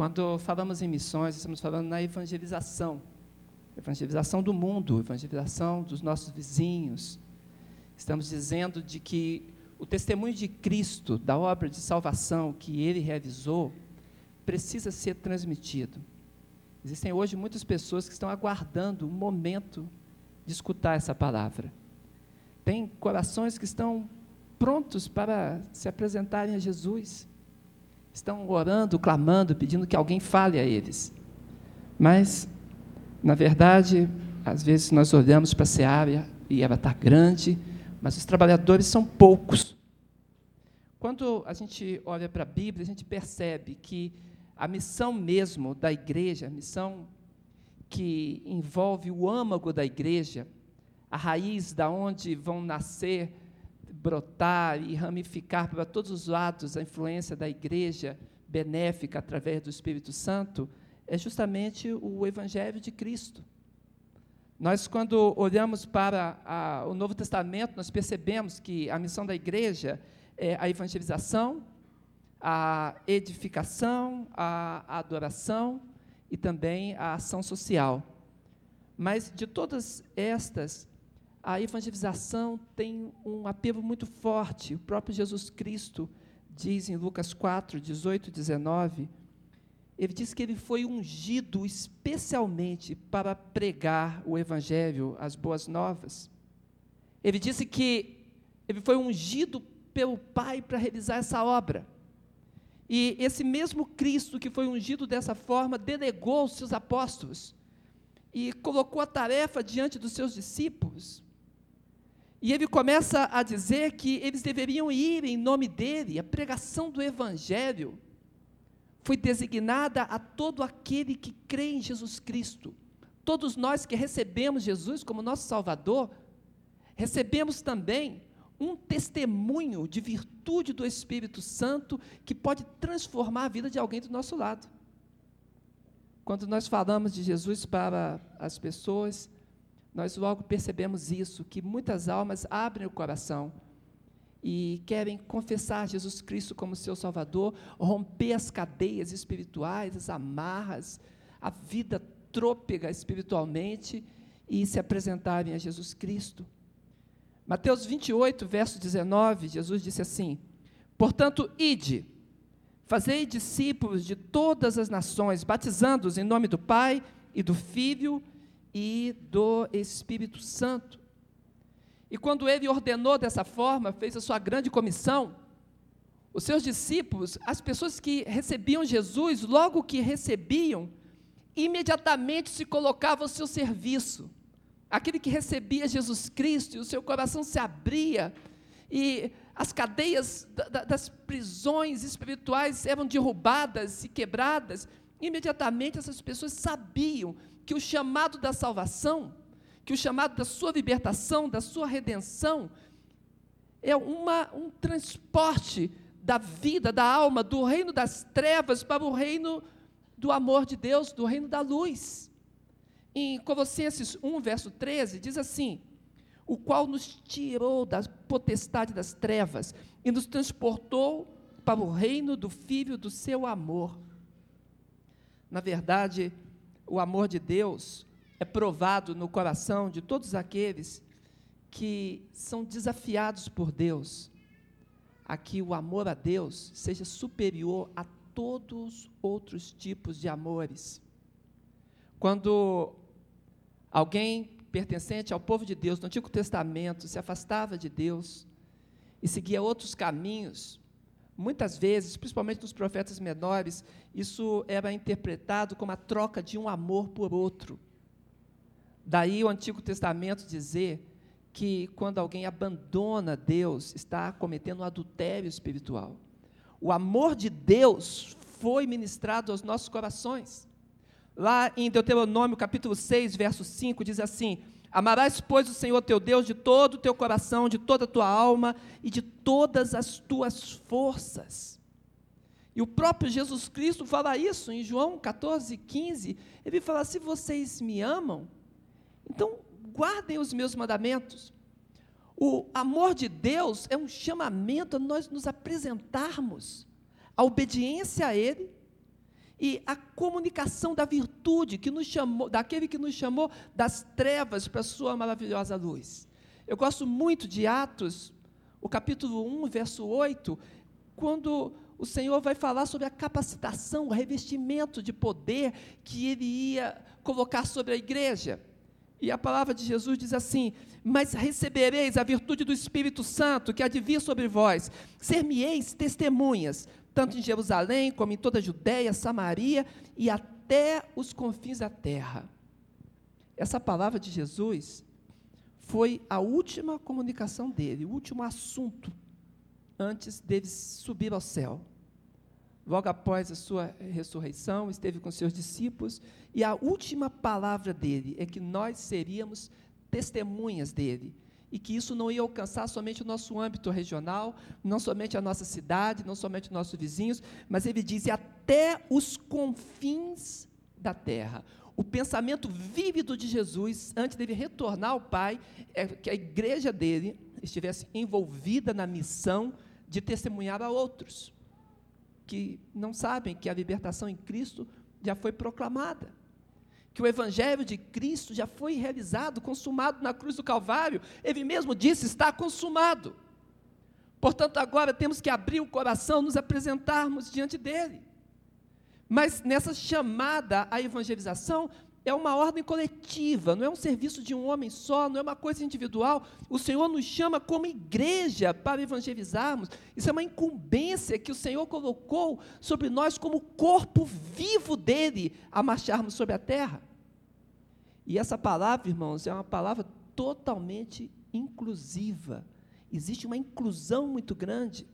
Quando falamos em missões, estamos falando na evangelização evangelização do mundo, evangelização dos nossos vizinhos. Estamos dizendo de que o testemunho de Cristo, da obra de salvação que ele realizou, precisa ser transmitido. Existem hoje muitas pessoas que estão aguardando um momento de escutar essa palavra. Tem corações que estão prontos para se apresentarem a Jesus. Estão orando, clamando, pedindo que alguém fale a eles. Mas na verdade, às vezes nós olhamos para a seara e ela está grande, mas os trabalhadores são poucos. Quando a gente olha para a Bíblia, a gente percebe que a missão mesmo da igreja, a missão que envolve o âmago da igreja, a raiz da onde vão nascer, brotar e ramificar para todos os lados a influência da igreja benéfica através do Espírito Santo, é justamente o Evangelho de Cristo. Nós, quando olhamos para a, o Novo Testamento, nós percebemos que a missão da igreja é a evangelização, a edificação, a, a adoração e também a ação social. Mas de todas estas, a evangelização tem um apelo muito forte. O próprio Jesus Cristo diz em Lucas 4, 18 e 19 ele diz que ele foi ungido especialmente para pregar o Evangelho, as boas novas. Ele disse que ele foi ungido pelo Pai para realizar essa obra. E esse mesmo Cristo que foi ungido dessa forma, delegou os seus apóstolos e colocou a tarefa diante dos seus discípulos. E ele começa a dizer que eles deveriam ir em nome dele, a pregação do Evangelho foi designada a todo aquele que crê em Jesus Cristo. Todos nós que recebemos Jesus como nosso Salvador, recebemos também um testemunho de virtude do Espírito Santo que pode transformar a vida de alguém do nosso lado. Quando nós falamos de Jesus para as pessoas, nós logo percebemos isso, que muitas almas abrem o coração e querem confessar Jesus Cristo como seu Salvador, romper as cadeias espirituais, as amarras, a vida trôpega espiritualmente e se apresentarem a Jesus Cristo. Mateus 28, verso 19, Jesus disse assim: Portanto, ide, fazei discípulos de todas as nações, batizando-os em nome do Pai e do Filho do Espírito Santo e quando ele ordenou dessa forma, fez a sua grande comissão, os seus discípulos, as pessoas que recebiam Jesus, logo que recebiam, imediatamente se colocavam ao seu serviço. Aquele que recebia Jesus Cristo, e o seu coração se abria, e as cadeias das prisões espirituais eram derrubadas e quebradas, imediatamente essas pessoas sabiam que o chamado da salvação que o chamado da sua libertação, da sua redenção, é uma, um transporte da vida, da alma, do reino das trevas para o reino do amor de Deus, do reino da luz. Em Colossenses 1, verso 13, diz assim: O qual nos tirou da potestade das trevas e nos transportou para o reino do Filho do seu amor. Na verdade, o amor de Deus é provado no coração de todos aqueles que são desafiados por Deus a que o amor a Deus seja superior a todos outros tipos de amores. Quando alguém pertencente ao povo de Deus no Antigo Testamento se afastava de Deus e seguia outros caminhos, muitas vezes, principalmente nos profetas menores, isso era interpretado como a troca de um amor por outro. Daí o Antigo Testamento dizer que quando alguém abandona Deus, está cometendo um adultério espiritual. O amor de Deus foi ministrado aos nossos corações. Lá em Deuteronômio capítulo 6, verso 5, diz assim: Amarás, pois, o Senhor teu Deus de todo o teu coração, de toda a tua alma e de todas as tuas forças. E o próprio Jesus Cristo fala isso em João 14, 15. Ele fala: Se vocês me amam, então, guardem os meus mandamentos. O amor de Deus é um chamamento a nós nos apresentarmos a obediência a Ele e a comunicação da virtude que nos chamou, daquele que nos chamou das trevas para a sua maravilhosa luz. Eu gosto muito de Atos, o capítulo 1, verso 8, quando o Senhor vai falar sobre a capacitação, o revestimento de poder que ele ia colocar sobre a igreja. E a palavra de Jesus diz assim: Mas recebereis a virtude do Espírito Santo que há de vir sobre vós, ser-me-eis testemunhas, tanto em Jerusalém como em toda a Judéia, Samaria e até os confins da terra. Essa palavra de Jesus foi a última comunicação dele, o último assunto antes dele subir ao céu. Logo após a sua ressurreição, esteve com seus discípulos, e a última palavra dele é que nós seríamos testemunhas dele, e que isso não ia alcançar somente o nosso âmbito regional, não somente a nossa cidade, não somente os nossos vizinhos, mas ele diz até os confins da terra. O pensamento vívido de Jesus, antes dele retornar ao Pai, é que a igreja dele estivesse envolvida na missão de testemunhar a outros que não sabem que a libertação em Cristo já foi proclamada, que o Evangelho de Cristo já foi realizado, consumado na cruz do Calvário. Ele mesmo disse: está consumado. Portanto, agora temos que abrir o coração, nos apresentarmos diante dele. Mas nessa chamada à evangelização, é uma ordem coletiva, não é um serviço de um homem só, não é uma coisa individual. O Senhor nos chama como igreja para evangelizarmos. Isso é uma incumbência que o Senhor colocou sobre nós como corpo vivo dele a marcharmos sobre a terra. E essa palavra, irmãos, é uma palavra totalmente inclusiva. Existe uma inclusão muito grande.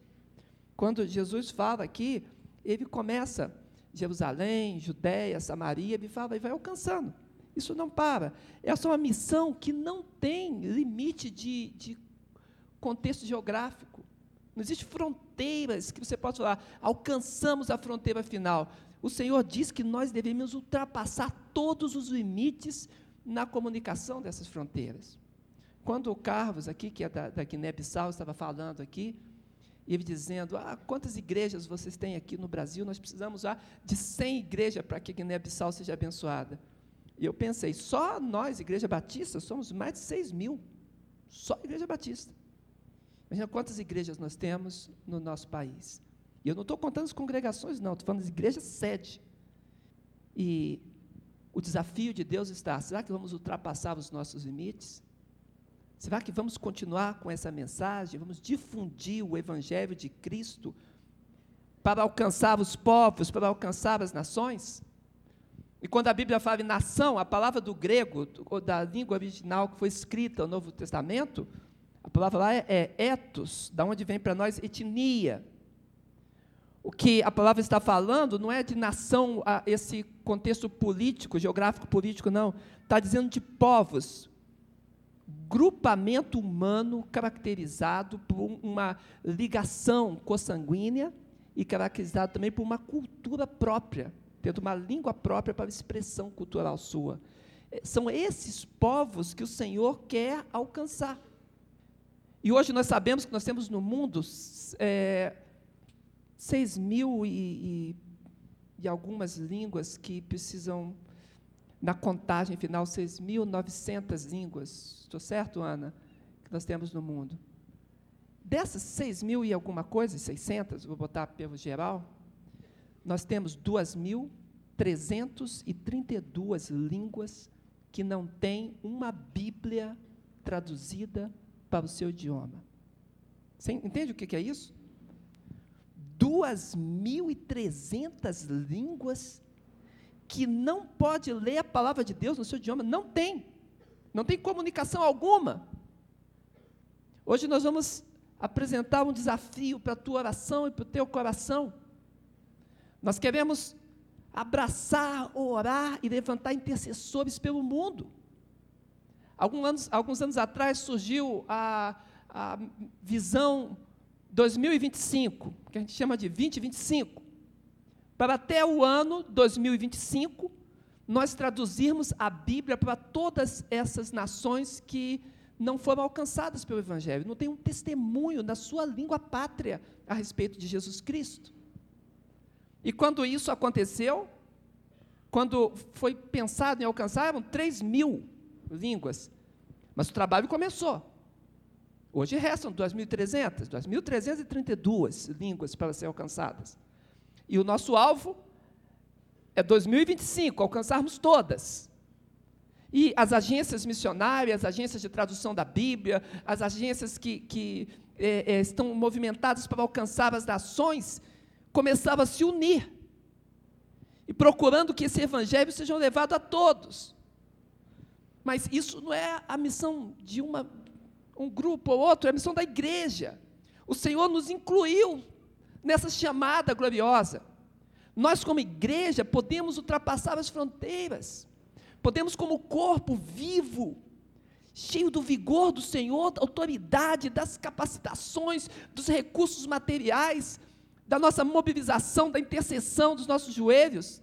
Quando Jesus fala aqui, ele começa Jerusalém, Judéia, Samaria, ele fala e vai alcançando. Isso não para. Essa é uma missão que não tem limite de, de contexto geográfico. Não existe fronteiras que você possa falar, alcançamos a fronteira final. O Senhor diz que nós devemos ultrapassar todos os limites na comunicação dessas fronteiras. Quando o Carlos, aqui, que é da, da Guiné-Bissau, estava falando aqui, e ele dizendo: ah, quantas igrejas vocês têm aqui no Brasil? Nós precisamos já de 100 igrejas para que a Guiné-Bissau seja abençoada. E eu pensei: só nós, Igreja Batista, somos mais de 6 mil. Só Igreja Batista. Imagina quantas igrejas nós temos no nosso país. E eu não estou contando as congregações, não, estou falando das igrejas sede. E o desafio de Deus está: será que vamos ultrapassar os nossos limites? Será que vamos continuar com essa mensagem? Vamos difundir o Evangelho de Cristo para alcançar os povos, para alcançar as nações? E quando a Bíblia fala em nação, a palavra do grego, ou da língua original que foi escrita no Novo Testamento, a palavra lá é, é etos, da onde vem para nós etnia. O que a palavra está falando não é de nação, esse contexto político, geográfico político, não. Está dizendo de povos, grupamento humano caracterizado por uma ligação consanguínea e caracterizado também por uma cultura própria, tendo uma língua própria para expressão cultural sua. É, são esses povos que o Senhor quer alcançar. E hoje nós sabemos que nós temos no mundo é, seis mil e, e, e algumas línguas que precisam na contagem final, 6.900 línguas. Estou certo, Ana? Que nós temos no mundo. Dessas 6 mil e alguma coisa, 600, vou botar pelo geral, nós temos 2.332 línguas que não têm uma Bíblia traduzida para o seu idioma. Você entende o que é isso? 2.300 línguas que não pode ler a palavra de Deus no seu idioma. Não tem. Não tem comunicação alguma. Hoje nós vamos apresentar um desafio para a tua oração e para o teu coração. Nós queremos abraçar, orar e levantar intercessores pelo mundo. Alguns anos, alguns anos atrás surgiu a, a visão 2025, que a gente chama de 2025 para até o ano 2025 nós traduzirmos a Bíblia para todas essas nações que não foram alcançadas pelo Evangelho, não tem um testemunho na sua língua pátria a respeito de Jesus Cristo. E quando isso aconteceu, quando foi pensado em alcançar, eram 3 mil línguas. Mas o trabalho começou. Hoje restam 2.300, 2.332 línguas para serem alcançadas. E o nosso alvo é 2025, alcançarmos todas. E as agências missionárias, as agências de tradução da Bíblia, as agências que, que é, é, estão movimentadas para alcançar as nações, começavam a se unir e procurando que esse evangelho seja levado a todos. Mas isso não é a missão de uma, um grupo ou outro, é a missão da igreja. O Senhor nos incluiu nessa chamada gloriosa. Nós, como igreja, podemos ultrapassar as fronteiras, podemos, como corpo vivo, cheio do vigor do Senhor, da autoridade, das capacitações, dos recursos materiais, da nossa mobilização, da intercessão dos nossos joelhos,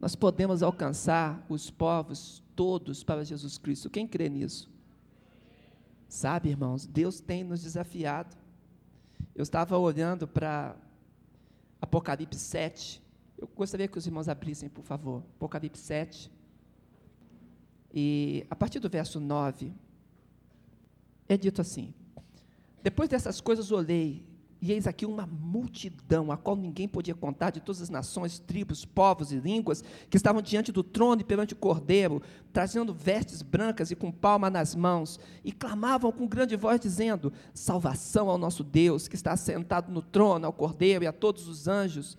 nós podemos alcançar os povos todos para Jesus Cristo. Quem crê nisso? Sabe, irmãos, Deus tem nos desafiado. Eu estava olhando para Apocalipse 7. Eu gostaria que os irmãos abrissem, por favor. Apocalipse 7. E a partir do verso 9, é dito assim: Depois dessas coisas olhei, e eis aqui uma multidão, a qual ninguém podia contar, de todas as nações, tribos, povos e línguas, que estavam diante do trono e perante o cordeiro, trazendo vestes brancas e com palma nas mãos, e clamavam com grande voz, dizendo: Salvação ao nosso Deus, que está sentado no trono, ao cordeiro e a todos os anjos.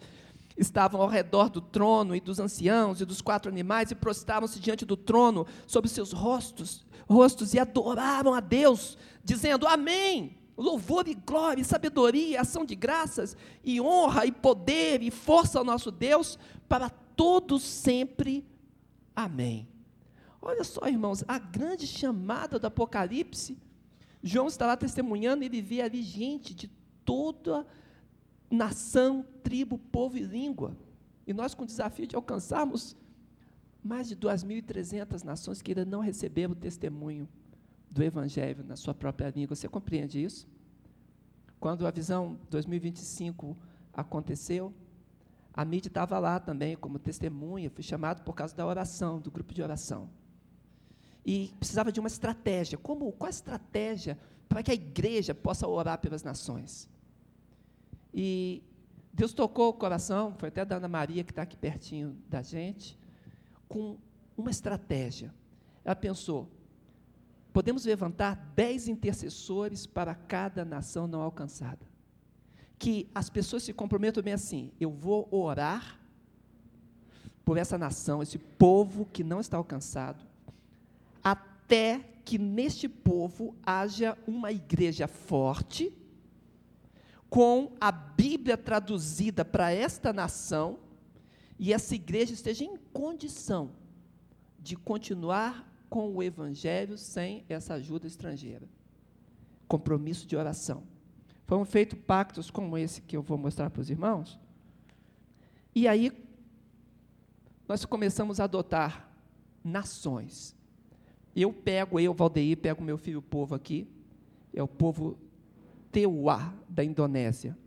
Estavam ao redor do trono e dos anciãos e dos quatro animais, e prostravam-se diante do trono, sobre seus rostos, rostos, e adoravam a Deus, dizendo: Amém louvor e glória, e sabedoria, ação de graças, e honra, e poder, e força ao nosso Deus, para todos sempre. Amém. Olha só, irmãos, a grande chamada do Apocalipse, João está lá testemunhando, ele vê ali gente de toda nação, tribo, povo e língua. E nós com o desafio de alcançarmos mais de 2.300 nações que ainda não receberam o testemunho do Evangelho na sua própria língua. Você compreende isso? Quando a visão 2025 aconteceu, a mídia estava lá também como testemunha, fui chamado por causa da oração, do grupo de oração. E precisava de uma estratégia. Como, qual a estratégia para que a igreja possa orar pelas nações? E Deus tocou o coração, foi até da Ana Maria, que está aqui pertinho da gente, com uma estratégia. Ela pensou: podemos levantar dez intercessores para cada nação não alcançada. Que as pessoas se comprometam bem assim: eu vou orar por essa nação, esse povo que não está alcançado, até que neste povo haja uma igreja forte, com a Bíblia traduzida para esta nação, e essa igreja esteja em condição de continuar com o Evangelho sem essa ajuda estrangeira. Compromisso de oração. Foram feitos pactos como esse que eu vou mostrar para os irmãos. E aí, nós começamos a adotar nações. Eu pego, eu, Valdeir, pego meu filho povo aqui, é o povo Teuá, da Indonésia.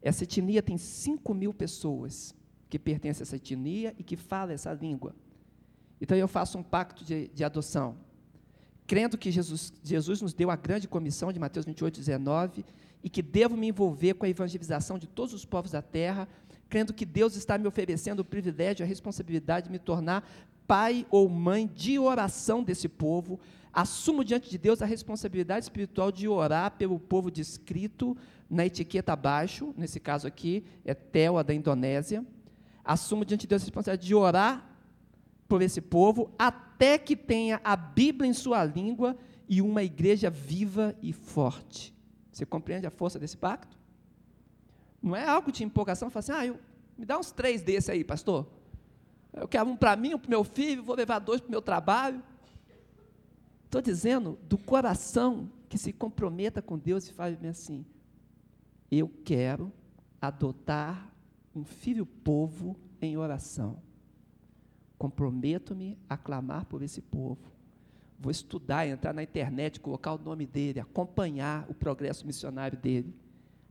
Essa etnia tem 5 mil pessoas que pertencem a essa etnia e que falam essa língua. Então eu faço um pacto de, de adoção, crendo que Jesus, Jesus nos deu a grande comissão de Mateus 28, 19, e que devo me envolver com a evangelização de todos os povos da terra, crendo que Deus está me oferecendo o privilégio, a responsabilidade de me tornar pai ou mãe de oração desse povo, assumo diante de Deus a responsabilidade espiritual de orar pelo povo descrito na etiqueta abaixo, nesse caso aqui é Tewa da Indonésia, assumo diante de Deus a responsabilidade de orar por esse povo, até que tenha a Bíblia em sua língua e uma igreja viva e forte. Você compreende a força desse pacto? Não é algo de empolgação, falar assim, ah, eu, me dá uns três desses aí, pastor. Eu quero um para mim, um para o meu filho, vou levar dois para o meu trabalho. Estou dizendo do coração que se comprometa com Deus e fale assim: eu quero adotar um filho povo em oração. Comprometo-me a clamar por esse povo. Vou estudar, entrar na internet, colocar o nome dele, acompanhar o progresso missionário dele,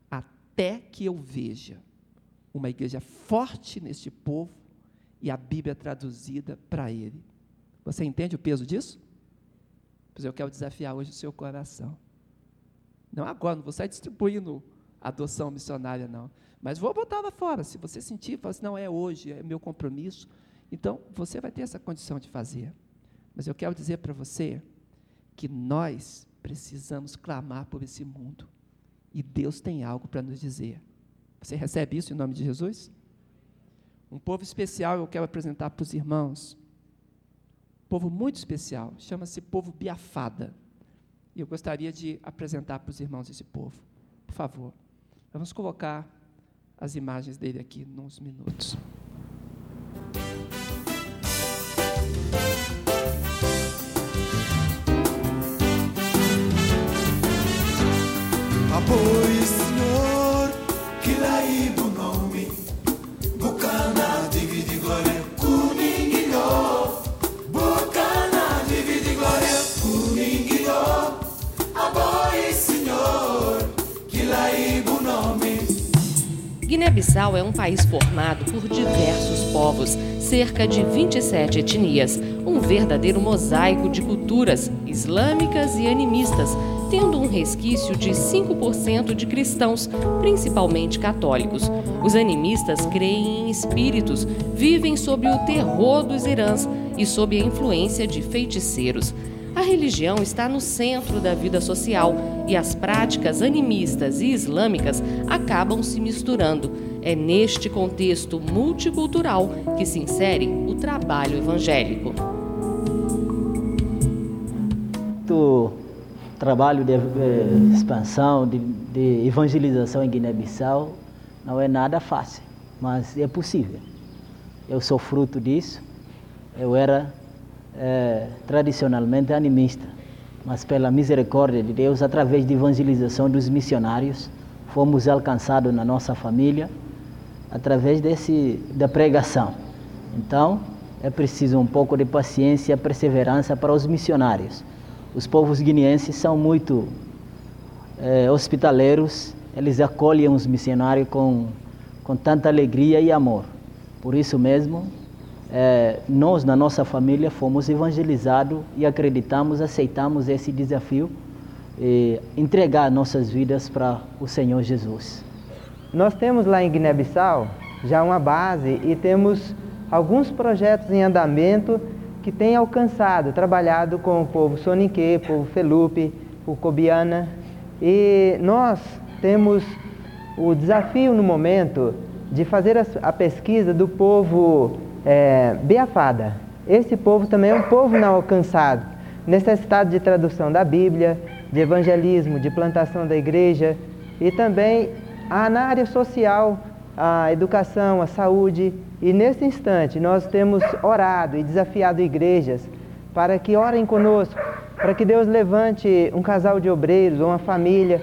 até que eu veja uma igreja forte neste povo e a Bíblia traduzida para ele. Você entende o peso disso? Pois eu quero desafiar hoje o seu coração. Não agora, não vou sair distribuindo adoção missionária, não. Mas vou botar lá fora. Se você sentir, fala assim, não, é hoje, é meu compromisso. Então, você vai ter essa condição de fazer. Mas eu quero dizer para você que nós precisamos clamar por esse mundo. E Deus tem algo para nos dizer. Você recebe isso em nome de Jesus? Um povo especial eu quero apresentar para os irmãos. Um povo muito especial, chama-se povo Biafada. E eu gostaria de apresentar para os irmãos esse povo. Por favor, vamos colocar as imagens dele aqui nos minutos. Guiné-Bissau é um país formado por diversos povos, cerca de 27 etnias, um verdadeiro mosaico de culturas islâmicas e animistas tendo um resquício de 5% de cristãos, principalmente católicos. Os animistas creem em espíritos, vivem sob o terror dos irãs e sob a influência de feiticeiros. A religião está no centro da vida social e as práticas animistas e islâmicas acabam se misturando. É neste contexto multicultural que se insere o trabalho evangélico. Tu trabalho de eh, expansão, de, de evangelização em Guiné-Bissau não é nada fácil, mas é possível. Eu sou fruto disso. Eu era eh, tradicionalmente animista, mas pela misericórdia de Deus, através de evangelização dos missionários, fomos alcançados na nossa família através desse da pregação. Então, é preciso um pouco de paciência e perseverança para os missionários os povos guineenses são muito é, hospitaleiros, eles acolhem os missionários com, com tanta alegria e amor. Por isso mesmo, é, nós na nossa família fomos evangelizados e acreditamos, aceitamos esse desafio e entregar nossas vidas para o Senhor Jesus. Nós temos lá em Guiné-Bissau já uma base e temos alguns projetos em andamento que tem alcançado, trabalhado com o povo Soninque, povo Felupe, o Cobiana. E nós temos o desafio no momento de fazer a, pesquisa do povo é, Beafada. Esse povo também é um povo não alcançado, necessitado de tradução da Bíblia, de evangelismo, de plantação da igreja e também na área social, a educação, a saúde e nesse instante nós temos orado e desafiado igrejas para que orem conosco, para que Deus levante um casal de obreiros ou uma família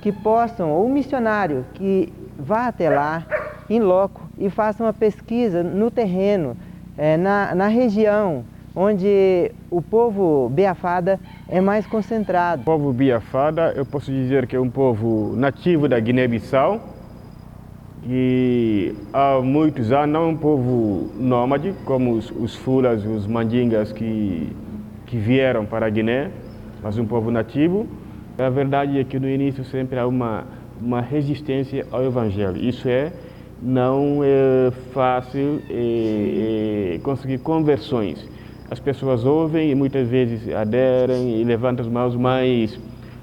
que possam, ou um missionário que vá até lá, em loco, e faça uma pesquisa no terreno, é, na, na região onde o povo Biafada é mais concentrado. O povo Biafada, eu posso dizer que é um povo nativo da Guiné-Bissau, e há muitos anos é um povo nômade, como os, os fulas, os mandingas que, que vieram para a Guiné, mas um povo nativo. A verdade é que no início sempre há uma, uma resistência ao Evangelho. Isso é, não é fácil é, é conseguir conversões. As pessoas ouvem e muitas vezes aderem e levantam as mãos, mas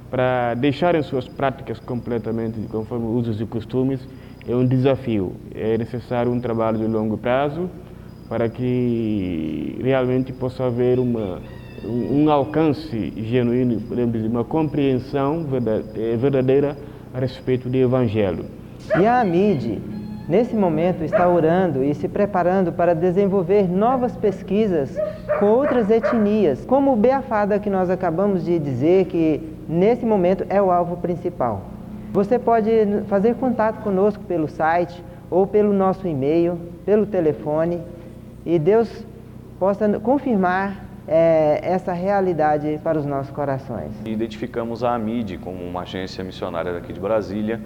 para deixarem suas práticas completamente conforme usos e costumes, é um desafio. É necessário um trabalho de longo prazo para que realmente possa haver uma, um alcance genuíno, podemos dizer, uma compreensão verdadeira a respeito do Evangelho. E a AMID, nesse momento, está orando e se preparando para desenvolver novas pesquisas com outras etnias, como o Beafada que nós acabamos de dizer que nesse momento é o alvo principal. Você pode fazer contato conosco pelo site ou pelo nosso e-mail, pelo telefone, e Deus possa confirmar é, essa realidade para os nossos corações. Identificamos a AMID como uma agência missionária daqui de Brasília,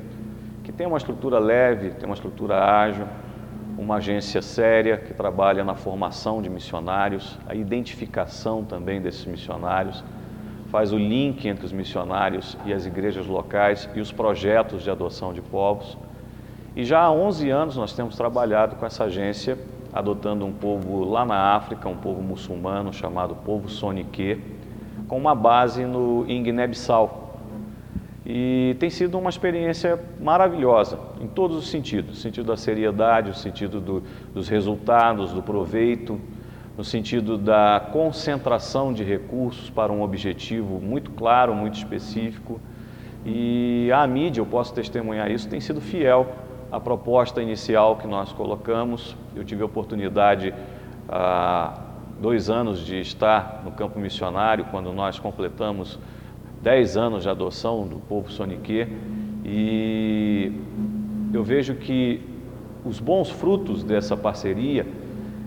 tem uma estrutura leve, tem uma estrutura ágil, uma agência séria que trabalha na formação de missionários, a identificação também desses missionários, faz o link entre os missionários e as igrejas locais e os projetos de adoção de povos. E já há 11 anos nós temos trabalhado com essa agência, adotando um povo lá na África, um povo muçulmano chamado povo Sonique, com uma base no, em Guiné-Bissau, e tem sido uma experiência maravilhosa, em todos os sentidos: no sentido da seriedade, no sentido do, dos resultados, do proveito, no sentido da concentração de recursos para um objetivo muito claro, muito específico. E a mídia, eu posso testemunhar isso, tem sido fiel à proposta inicial que nós colocamos. Eu tive a oportunidade há dois anos de estar no campo missionário, quando nós completamos 10 anos de adoção do povo sonique e eu vejo que os bons frutos dessa parceria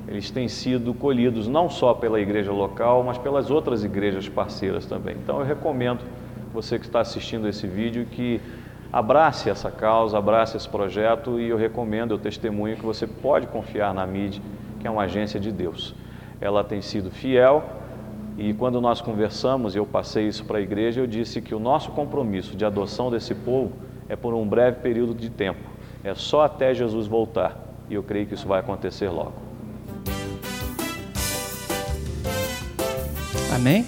eles têm sido colhidos não só pela igreja local, mas pelas outras igrejas parceiras também. Então eu recomendo você que está assistindo esse vídeo que abrace essa causa, abrace esse projeto e eu recomendo, eu testemunho que você pode confiar na mídia, que é uma agência de Deus. Ela tem sido fiel e quando nós conversamos, eu passei isso para a igreja, eu disse que o nosso compromisso de adoção desse povo é por um breve período de tempo. É só até Jesus voltar. E eu creio que isso vai acontecer logo. Amém?